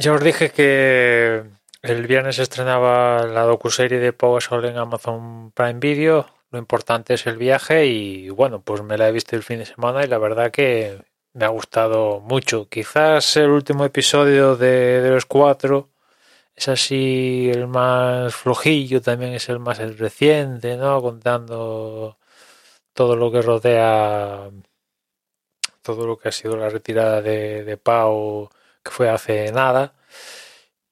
Ya os dije que el viernes estrenaba la docuserie de Power Soul en Amazon Prime Video. Lo importante es el viaje y bueno, pues me la he visto el fin de semana y la verdad que me ha gustado mucho. Quizás el último episodio de, de los cuatro es así el más flojillo, también es el más reciente, ¿no? Contando todo lo que rodea todo lo que ha sido la retirada de, de Pau, fue hace nada.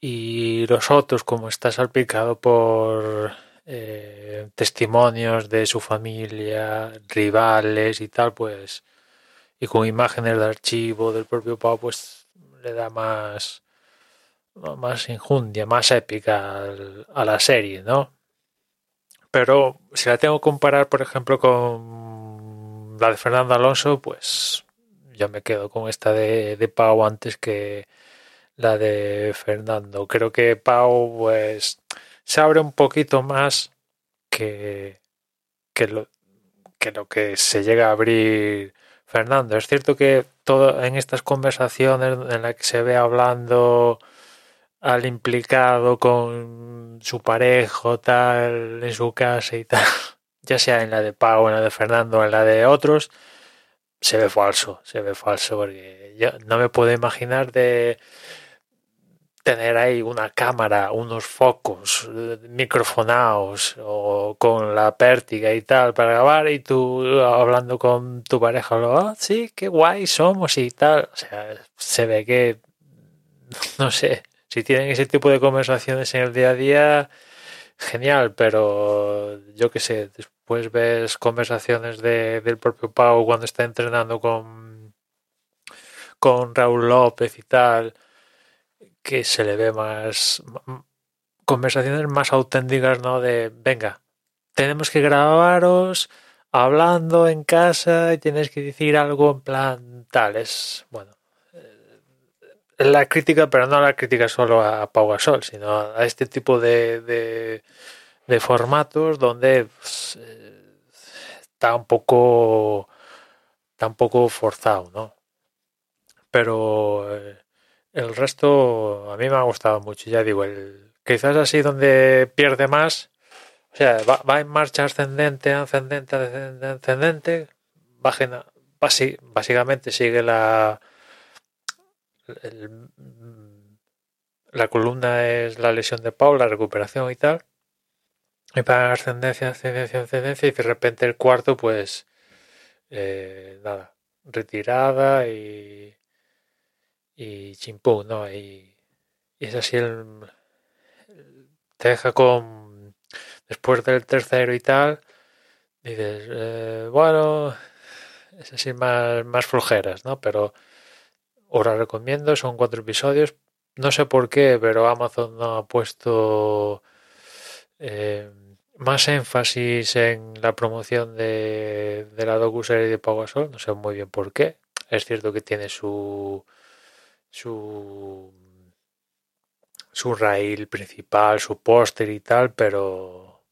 Y los otros, como está salpicado por eh, testimonios de su familia, rivales y tal, pues, y con imágenes de archivo del propio Pau, pues le da más, más injundia, más épica a la serie, ¿no? Pero si la tengo que comparar, por ejemplo, con la de Fernando Alonso, pues yo me quedo con esta de, de Pau antes que la de Fernando. Creo que Pau, pues, se abre un poquito más que, que, lo, que lo que se llega a abrir Fernando. Es cierto que todo en estas conversaciones en las que se ve hablando al implicado con su pareja tal en su casa y tal, ya sea en la de Pau, en la de Fernando, en la de otros, se ve falso, se ve falso porque yo no me puedo imaginar de tener ahí una cámara, unos focos eh, microfonados o con la pértiga y tal para grabar y tú hablando con tu pareja, ah, sí, qué guay somos y tal. O sea, se ve que, no sé, si tienen ese tipo de conversaciones en el día a día, genial, pero yo qué sé, después ves conversaciones de, del propio Pau cuando está entrenando con, con Raúl López y tal que se le ve más conversaciones más auténticas, ¿no? De, venga, tenemos que grabaros hablando en casa y tienes que decir algo en plan tal, es, bueno, eh, la crítica, pero no la crítica solo a Pau Gasol, sino a este tipo de, de formatos donde pues, eh, está un poco, está un poco forzado, ¿no? Pero eh, el resto a mí me ha gustado mucho, ya digo, el, quizás así donde pierde más, o sea, va, en marcha ascendente, ascendente, ascendente, ascendente, basi- básicamente sigue la la columna es la lesión de Pau, la recuperación y tal, y en ascendencia, ascendencia, ascendencia, y de repente el cuarto, pues, eh, nada, retirada y y chimpún, ¿no? Y, y es así el, te deja con después del tercero y tal dices eh, bueno es así más, más flojeras no pero os la recomiendo son cuatro episodios no sé por qué pero Amazon no ha puesto eh, más énfasis en la promoción de, de la docuserie de Pau Gasol no sé muy bien por qué es cierto que tiene su su su rail principal, su póster y tal, pero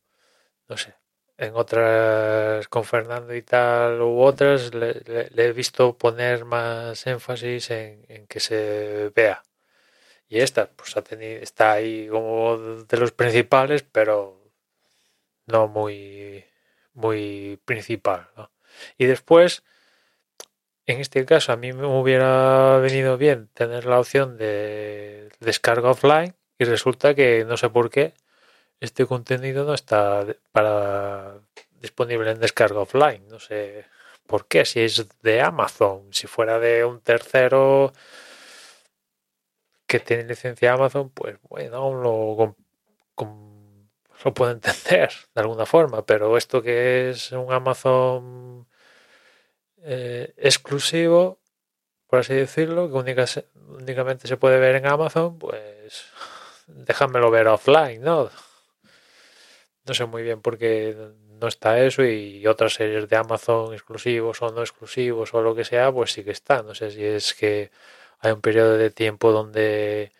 no sé. En otras, con Fernando y tal, u otras, le, le- le he visto poner más énfasis en, en que se vea. Y esta, pues ha tenido, está ahí como de los principales, pero no muy, muy principal. Y después, en este caso, a mí me hubiera venido bien tener la opción de descarga offline y resulta que no sé por qué este contenido no está para disponible en descarga offline. No sé por qué, si es de Amazon, si fuera de un tercero que tiene licencia Amazon, pues bueno, lo, lo puedo entender de alguna forma, pero esto que es un Amazon eh, exclusivo, por así decirlo, que únicamente se puede ver en Amazon, pues déjamelo ver offline, ¿no? No sé muy bien por qué no está eso y otras series de Amazon exclusivos o no exclusivos o lo que sea, pues sí que están. No sé si es que hay un periodo de tiempo donde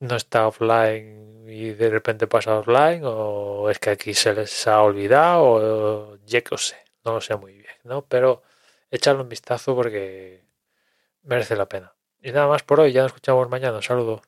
no está offline y de repente pasa offline o es que aquí se les ha olvidado o ya que sé, no lo sé muy bien, ¿no? Pero echarle un vistazo porque merece la pena. Y nada más por hoy, ya nos escuchamos mañana. Un saludo.